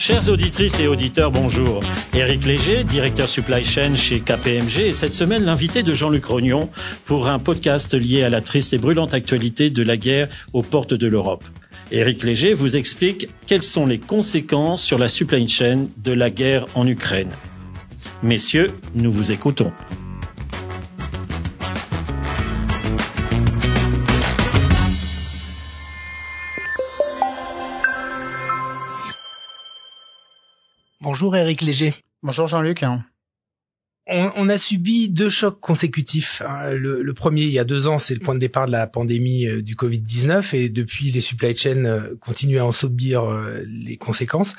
Chères auditrices et auditeurs, bonjour. Éric Léger, directeur supply chain chez KPMG, et cette semaine l'invité de Jean-Luc Rognon pour un podcast lié à la triste et brûlante actualité de la guerre aux portes de l'Europe. Éric Léger vous explique quelles sont les conséquences sur la supply chain de la guerre en Ukraine. Messieurs, nous vous écoutons. Bonjour Éric Léger. Bonjour Jean-Luc. On, a subi deux chocs consécutifs. Hein. Le, premier, il y a deux ans, c'est le point de départ de la pandémie euh, du Covid-19 et depuis, les supply chains euh, continuent à en subir euh, les conséquences.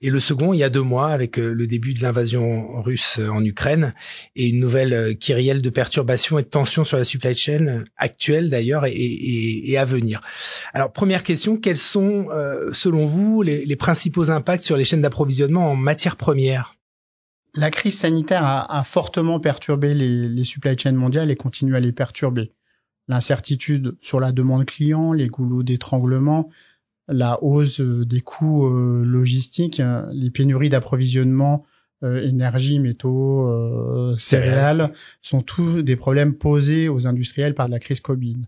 Et le second, il y a deux mois, avec le début de l'invasion russe en Ukraine et une nouvelle kyrielle de perturbations et de tensions sur la supply chain actuelle d'ailleurs et, à venir. Alors, première question, quels sont, selon vous, les, les principaux impacts sur les chaînes d'approvisionnement en matières premières? La crise sanitaire a, fortement perturbé les, supply chains mondiales et continue à les perturber. L'incertitude sur la demande client, les goulots d'étranglement, la hausse euh, des coûts euh, logistiques, euh, les pénuries d'approvisionnement, énergie, métaux, céréales, sont tous des problèmes posés aux industriels par la crise Covid.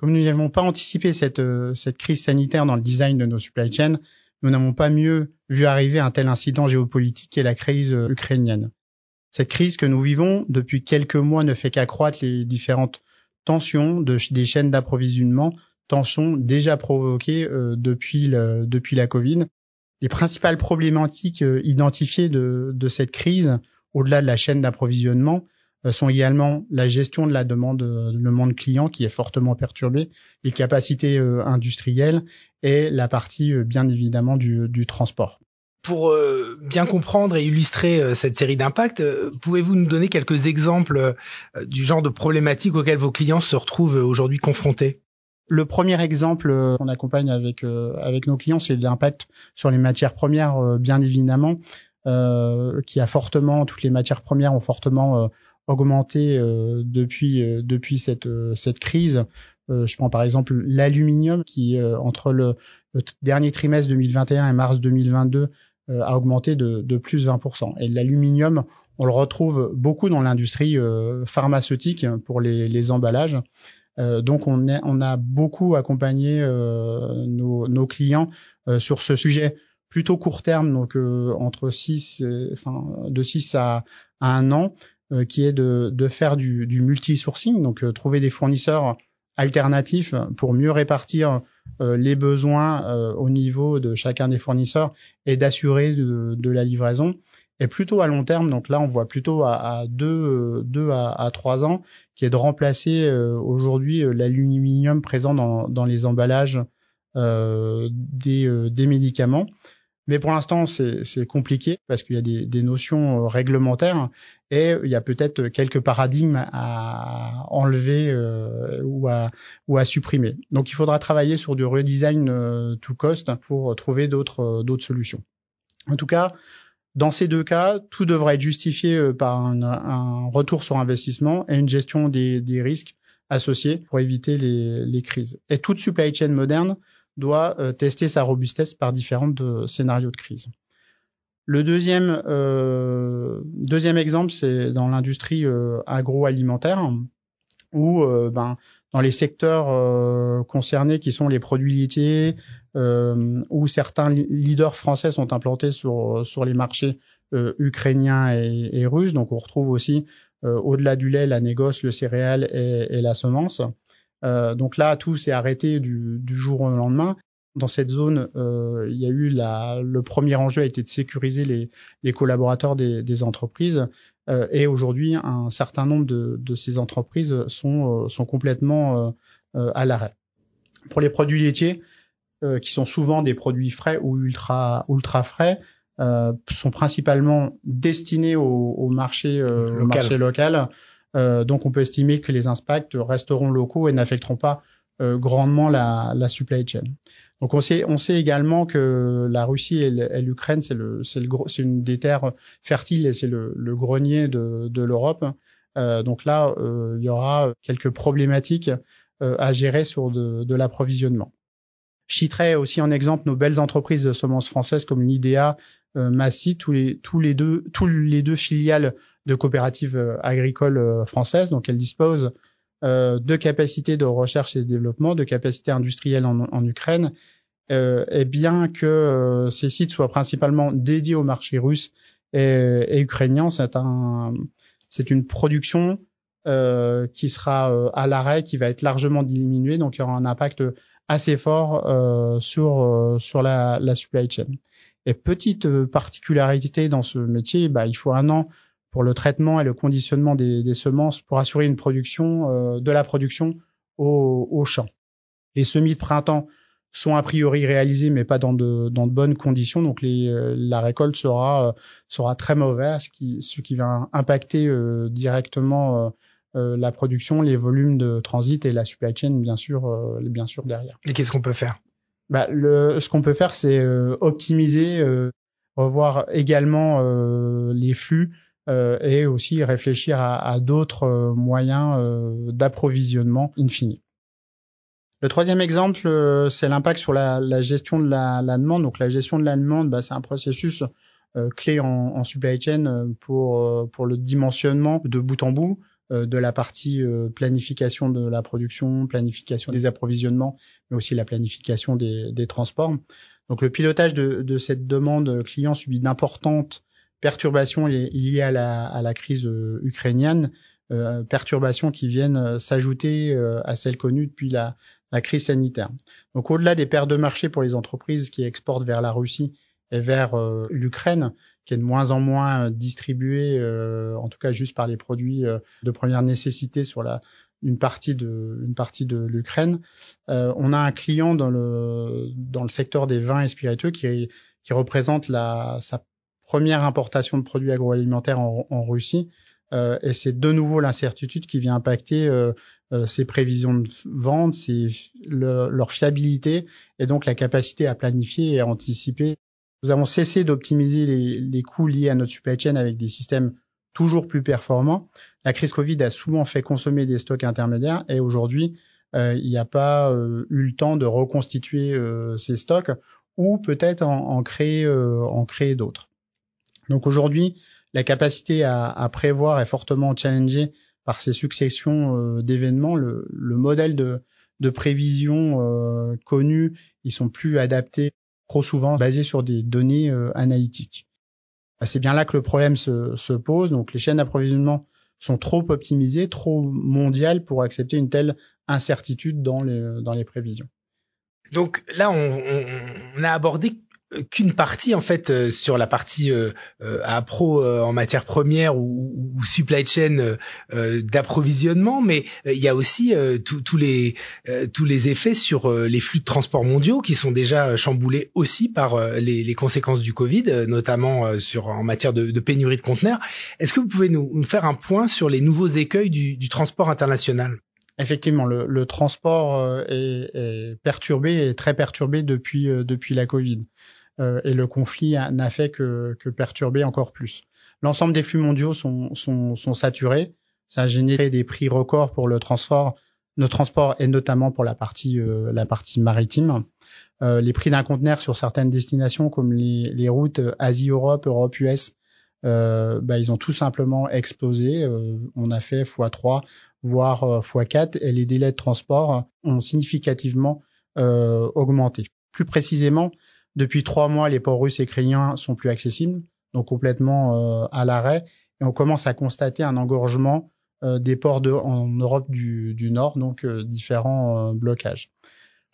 Comme nous n'avons pas anticipé cette, cette crise sanitaire dans le design de nos supply chains, nous n'avons pas mieux vu arriver un tel incident géopolitique qu'est la crise euh, ukrainienne. Cette crise que nous vivons depuis quelques mois ne fait qu'accroître les différentes tensions de, des chaînes d'approvisionnement, tensions déjà provoquées euh, depuis, la Covid. Les principales problématiques euh, identifiées de, cette crise, au-delà de la chaîne d'approvisionnement, euh, sont également la gestion de la demande, euh, le monde client qui est fortement perturbé, les capacités euh, industrielles et la partie bien évidemment du, du transport. Pour bien comprendre et illustrer cette série d'impacts, pouvez-vous nous donner quelques exemples du genre de problématiques auxquelles vos clients se retrouvent aujourd'hui confrontés? Le premier exemple qu'on accompagne avec avec nos clients, c'est l'impact sur les matières premières, bien évidemment, qui a fortement toutes les matières premières ont fortement augmenté euh, depuis euh, depuis cette euh, cette crise. je prends par exemple l'aluminium qui entre le, dernier trimestre 2021 et mars 2022 a augmenté de, de plus 20%. Et l'aluminium, on le retrouve beaucoup dans l'industrie pharmaceutique pour les, les emballages. donc on, est, on a beaucoup accompagné nos, nos, clients sur ce sujet plutôt court terme, donc entre 6, enfin de 6 à, à 1 an, euh, qui est de, de faire du, du multi-sourcing, donc euh, trouver des fournisseurs alternatifs pour mieux répartir euh, les besoins au niveau de chacun des fournisseurs et d'assurer de, la livraison. Et plutôt à long terme, donc là on voit plutôt à, à deux, deux à, à, trois ans, qui est de remplacer aujourd'hui l'aluminium présent dans, dans, les emballages des, des médicaments. Mais pour l'instant, c'est compliqué parce qu'il y a des, des, notions réglementaires et il y a peut-être quelques paradigmes à enlever euh, ou, à, ou à supprimer. Donc il faudra travailler sur du redesign euh, to cost pour trouver d'autres euh, d'autres solutions. En tout cas, dans ces deux cas, tout devrait être justifié euh, par un, un retour sur investissement et une gestion des, des risques associés pour éviter les, les, crises. Et toute supply chain moderne doit tester sa robustesse par différents scénarios de crise. Le deuxième, euh, exemple, c'est dans l'industrie euh, agroalimentaire, où euh, ben, dans les secteurs euh, concernés qui sont les produits laitiers, où certains leaders français sont implantés sur, les marchés ukrainiens et, russes. Donc on retrouve aussi, au-delà du lait, la négoce, le céréal et la semence. Donc là, tout s'est arrêté du, du, jour au lendemain. Dans cette zone, euh, il y a eu la, le premier enjeu a été de sécuriser les, les collaborateurs des, des entreprises. Euh, et aujourd'hui, un certain nombre de, de ces entreprises sont, euh, sont complètement euh, à l'arrêt. Pour les produits laitiers, qui sont souvent des produits frais ou ultra ultra frais, sont principalement destinés au, au marché au marché local. Donc, on peut estimer que les impacts resteront locaux et n'affecteront pas grandement la, la supply chain. Donc on sait, on sait également que la Russie et l'Ukraine, c'est le, le une des terres fertiles et c'est le, le, grenier de, de l'Europe. Euh, donc là, euh, il y aura quelques problématiques euh, à gérer sur de, de l'approvisionnement. Je citerai aussi en exemple nos belles entreprises de semences françaises comme l'IDEA, euh, Massy, tous les, tous les deux, tous les deux filiales de coopératives euh, agricoles euh, françaises. Donc elles disposent euh, de capacités de recherche et de développement, de capacités industrielles en, en Ukraine. et bien que ces sites soient principalement dédiés au marché russe et, et ukrainien, c'est un, c'est une production euh, qui sera à l'arrêt, qui va être largement diminuée, donc il y aura un impact assez fort euh, sur euh, sur la, la, supply chain. Et petite euh, particularité dans ce métier, bah, il faut un an pour le traitement et le conditionnement des, des semences pour assurer une production de la production au, au, champ. Les semis de printemps sont a priori réalisés, mais pas dans de, dans de bonnes conditions. Donc les, la récolte sera sera très mauvaise, ce qui ce qui va impacter directement euh, la production, les volumes de transit et la supply chain bien sûr, euh, bien sûr derrière. Et qu'est-ce qu'on peut faire? Bah, le, ce qu'on peut faire, c'est euh, optimiser, revoir également les flux et aussi réfléchir à, d'autres moyens d'approvisionnement in fine. Le troisième exemple, c'est l'impact sur la, gestion de la, demande. Donc la gestion de la demande, bah, c'est un processus clé en, supply chain pour, pour le dimensionnement de bout en bout. Euh, de la partie euh, planification de la production, planification des approvisionnements, mais aussi la planification des, transports. Donc le pilotage de, cette demande client subit d'importantes perturbations liées à la, à la crise euh, ukrainienne, euh, perturbations qui viennent s'ajouter à celles connues depuis la, la crise sanitaire. Donc au-delà des pertes de marché pour les entreprises qui exportent vers la Russie et vers l'Ukraine, qui est de moins en moins euh, distribué, euh, en tout cas juste par les produits euh, de première nécessité sur la une partie de une partie de l'Ukraine. on a un client dans le dans le secteur des vins et spiritueux qui qui représente la sa première importation de produits agroalimentaires en, Russie. Euh, et c'est de nouveau l'incertitude qui vient impacter euh, euh, ces prévisions de vente, c'est leur fiabilité et donc la capacité à planifier et à anticiper nous avons cessé d'optimiser les, les, coûts liés à notre supply chain avec des systèmes toujours plus performants. La crise Covid a souvent fait consommer des stocks intermédiaires et aujourd'hui, euh, il n'y a pas euh, eu le temps de reconstituer euh, ces stocks ou peut-être en, en, créer, en créer d'autres. Donc aujourd'hui, la capacité à, à, prévoir est fortement challengée par ces successions euh, d'événements. Le, le, modèle de, de prévision connu, ils sont plus adaptés trop souvent basé sur des données euh, analytiques. Bah, c'est bien là que le problème se, se pose. Donc les chaînes d'approvisionnement sont trop optimisées, trop mondiales pour accepter une telle incertitude dans les, dans les prévisions. Donc là, on, on, on a abordé qu'une partie en fait euh, sur la partie euh, euh appro euh, en matière première ou, ou supply chain d'approvisionnement, mais il y a aussi tous les tous les effets sur les flux de transport mondiaux qui sont déjà chamboulés aussi par les, les, conséquences du Covid, notamment sur en matière de, de pénurie de conteneurs. Est-ce que vous pouvez nous, nous, faire un point sur les nouveaux écueils du, du transport international? Effectivement, le, le transport est, est, perturbé et très perturbé depuis depuis la Covid. Euh, et le conflit n'a fait que, que, perturber encore plus. L'ensemble des flux mondiaux sont, sont, sont, saturés. Ça a généré des prix records pour le transport, le transport et notamment pour la partie, euh, la partie maritime. Euh, les prix d'un conteneur sur certaines destinations comme les, les routes Asie-Europe, Europe-US, euh, bah, ils ont tout simplement explosé. On a fait x3, voire euh, x4, et les délais de transport ont significativement augmenté. Plus précisément, depuis trois mois, les ports russes et ukrainiens sont plus accessibles, donc complètement euh, à l'arrêt. Et on commence à constater un engorgement euh, des ports de, en Europe du, du Nord, donc euh, différents blocages.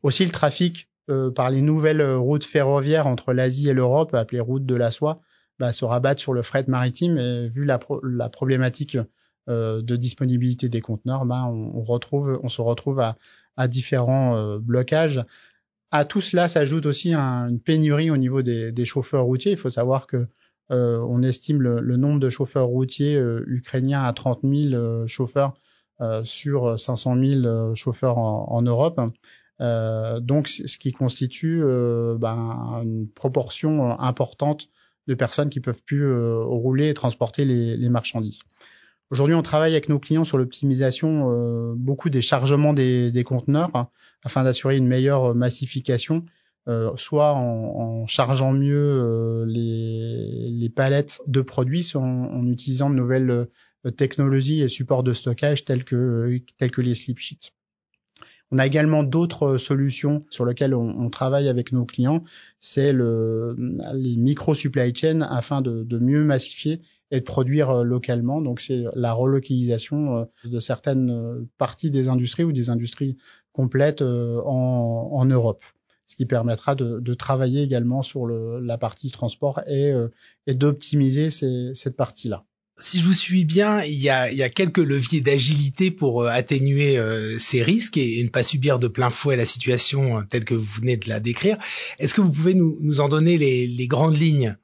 Aussi, le trafic par les nouvelles routes ferroviaires entre l'Asie et l'Europe, appelées routes de la soie, bah, se rabattent sur le fret maritime. Et vu la, la problématique de disponibilité des conteneurs, bah, on, on, retrouve, on se retrouve à, à différents blocages à tout cela s'ajoute aussi une pénurie au niveau des, chauffeurs routiers. Il faut savoir que euh, on estime le, nombre de chauffeurs routiers euh, ukrainiens à 30 000 euh, chauffeurs sur 500 000 chauffeurs en, Europe. donc, ce qui constitue ben, une proportion importante de personnes qui peuvent plus rouler et transporter les marchandises. Aujourd'hui, on travaille avec nos clients sur l'optimisation euh, beaucoup des chargements des, conteneurs hein, afin d'assurer une meilleure massification, euh, soit en, chargeant mieux euh, les, palettes de produits, soit en, utilisant de nouvelles euh, technologies et supports de stockage tels que, tels que les slip sheets. On a également d'autres solutions sur lesquelles on, travaille avec nos clients, c'est le, les micro supply chain afin de, mieux massifier et de produire euh, localement. Donc c'est la relocalisation euh, de certaines euh, parties des industries ou des industries complètes en, Europe ce qui permettra de, travailler également sur la partie transport et, et d'optimiser cette partie-là. Si je vous suis bien, il y a, il y a quelques leviers d'agilité pour atténuer ces risques et, ne pas subir de plein fouet la situation telle que vous venez de la décrire. Est-ce que vous pouvez nous, nous en donner les, les grandes lignes?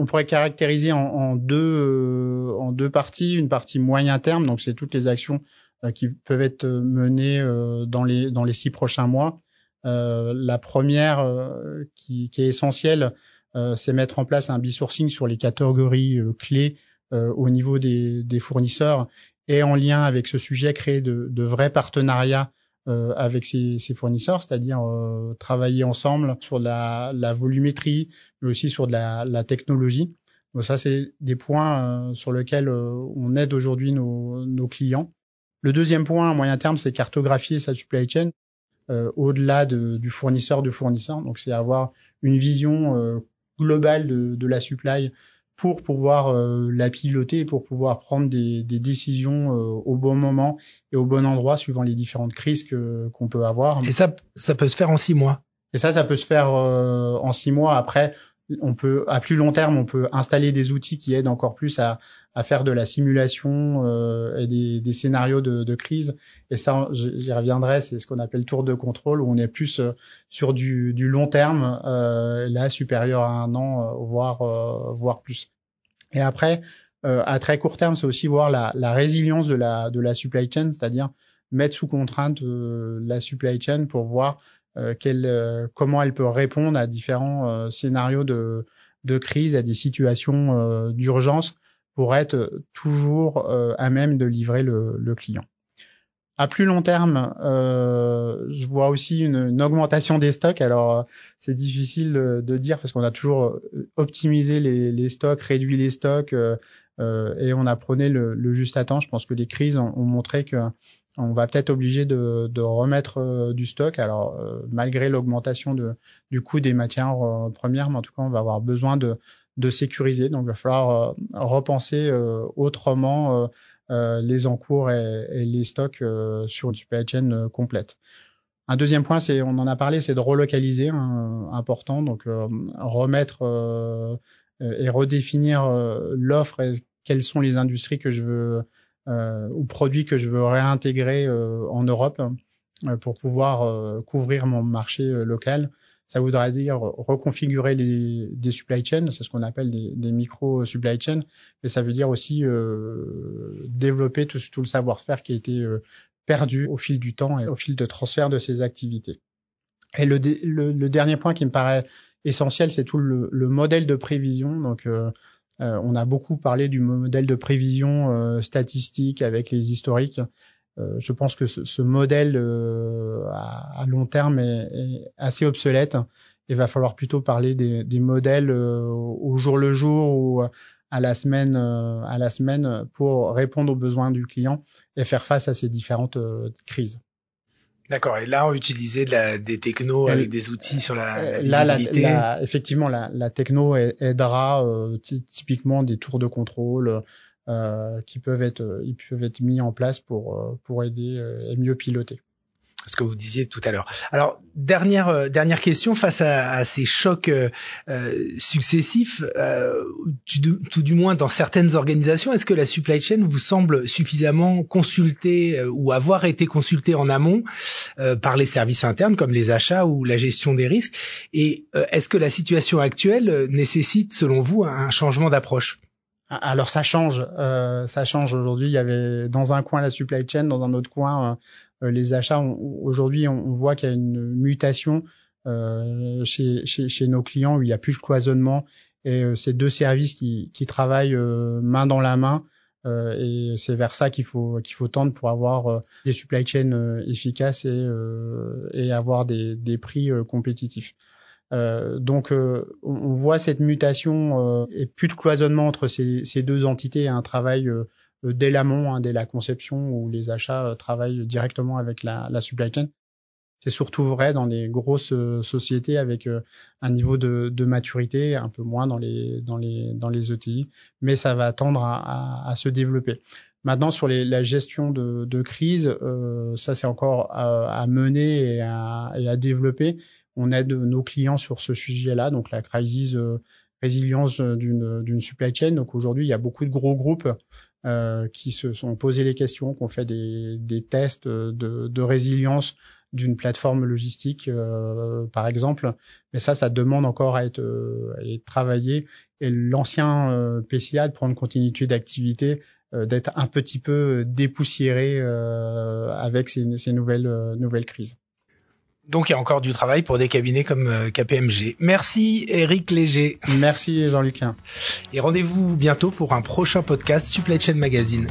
On pourrait caractériser en, deux euh, en deux parties. Une partie moyen terme, donc c'est toutes les actions euh, qui peuvent être menées euh, dans les dans les six prochains mois. la première qui, qui, est essentielle, c'est mettre en place un bisourcing sur les catégories clés au niveau des, des, fournisseurs et en lien avec ce sujet créer de, de vrais partenariats euh, avec ses, ses fournisseurs, c'est-à-dire euh, travailler ensemble sur la, la, volumétrie, mais aussi sur de la, la technologie. Donc ça, c'est des points euh, sur lesquels on aide aujourd'hui nos, nos, clients. Le deuxième point à moyen terme, c'est cartographier sa supply chain au-delà de, du fournisseur de fournisseur. Donc c'est avoir une vision globale de, de, la supply pour pouvoir euh, la piloter, pour pouvoir prendre des, des décisions euh, au bon moment et au bon endroit suivant les différentes crises que qu'on peut avoir. Et ça, ça peut se faire en six mois. Et ça, ça peut se faire euh, en six mois. Après, on peut à plus long terme, on peut installer des outils qui aident encore plus à, à faire de la simulation euh, et des, des scénarios de, de, crise. Et ça, j'y reviendrai, c'est ce qu'on appelle tour de contrôle, où on est plus sur du, du long terme, euh, là supérieur à un an, voire voire plus. Et après, euh, à très court terme, c'est aussi voir la, la, résilience de la, de la supply chain, c'est-à-dire mettre sous contrainte euh, la supply chain pour voir euh, quelle, comment elle peut répondre à différents scénarios de, crise, à des situations d'urgence pour être toujours à même de livrer le, client. À plus long terme, euh, je vois aussi une, augmentation des stocks. Alors, c'est difficile de dire parce qu'on a toujours optimisé les, stocks, réduit les stocks euh, euh, et on apprenait le, le, juste à temps. Je pense que les crises ont, ont montré que on va peut-être obligé de, remettre euh, du stock. Alors, euh, malgré l'augmentation du coût des matières premières, mais en tout cas, on va avoir besoin de, sécuriser. Donc, il va falloir repenser autrement euh, les encours et, les stocks euh, sur une supply chain euh, complète. Un deuxième point, c'est, on en a parlé, c'est de relocaliser, hein, important, donc remettre et redéfinir l'offre et quelles sont les industries que je veux ou produits que je veux réintégrer en Europe pour pouvoir couvrir mon marché local. Ça voudrait dire reconfigurer les, des supply chains, c'est ce qu'on appelle des, des, micro supply chains, mais ça veut dire aussi euh, développer tout, tout le savoir-faire qui a été euh, perdu au fil du temps et au fil de transfert de ces activités. Et le, le, le dernier point qui me paraît essentiel, c'est tout le, le, modèle de prévision. Donc, euh, euh on a beaucoup parlé du modèle de prévision euh, statistique avec les historiques. Euh, je pense que ce, modèle euh, à, long terme est, assez obsolète. Il va falloir plutôt parler des, des modèles euh, au jour le jour ou à la semaine à la semaine pour répondre aux besoins du client et faire face à ces différentes crises. D'accord. Et là, on utilisait de la, des technos avec des outils sur la, la là, la, effectivement, la, la techno aidera euh, typiquement des tours de contrôle, euh, qui peuvent être euh, ils peuvent être mis en place pour euh, pour aider et mieux piloter ce que vous disiez tout à l'heure. Alors dernière dernière question face à, ces chocs euh, successifs, euh, tout du moins dans certaines organisations, est-ce que la supply chain vous semble suffisamment consultée ou avoir été consultée en amont euh, par les services internes comme les achats ou la gestion des risques? Et est-ce que la situation actuelle nécessite, selon vous, un changement d'approche? Alors ça change, euh, ça change aujourd'hui. Il y avait dans un coin la supply chain, dans un autre coin euh, euh, les achats. Aujourd'hui, on, voit qu'il y a une mutation chez, chez, nos clients où il n'y a plus de cloisonnement et ces deux services qui, qui travaillent main dans la main et c'est vers ça qu'il faut qu'il faut tendre pour avoir des supply chains efficaces et et avoir des des prix compétitifs. Donc on, voit cette mutation et plus de cloisonnement entre ces, ces deux entités, un travail dès l'amont, hein, dès la conception où les achats travaillent directement avec la, la supply chain. C'est surtout vrai dans les grosses sociétés avec un niveau de, de, maturité un peu moins dans les dans les dans les ETI, mais ça va tendre à, à, à se développer. Maintenant, sur les, la gestion de, de crise, euh, ça c'est encore à, à, mener et à, et à développer. On aide nos clients sur ce sujet-là, donc la crise résilience d'une d'une supply chain. Donc aujourd'hui, il y a beaucoup de gros groupes euh, qui se sont posés les questions, qui ont fait des, des tests de, de résilience d'une plateforme logistique, euh, par exemple. Mais ça, ça demande encore à être, euh, à être travaillé. Et l'ancien euh, PCA, de prendre continuité d'activité, euh, d'être un petit peu dépoussiéré avec ces, ces nouvelles, nouvelles crises. Donc il y a encore du travail pour des cabinets comme KPMG. Merci Eric Léger. Merci Jean-Luc. Et rendez-vous bientôt pour un prochain podcast Supply Chain Magazine.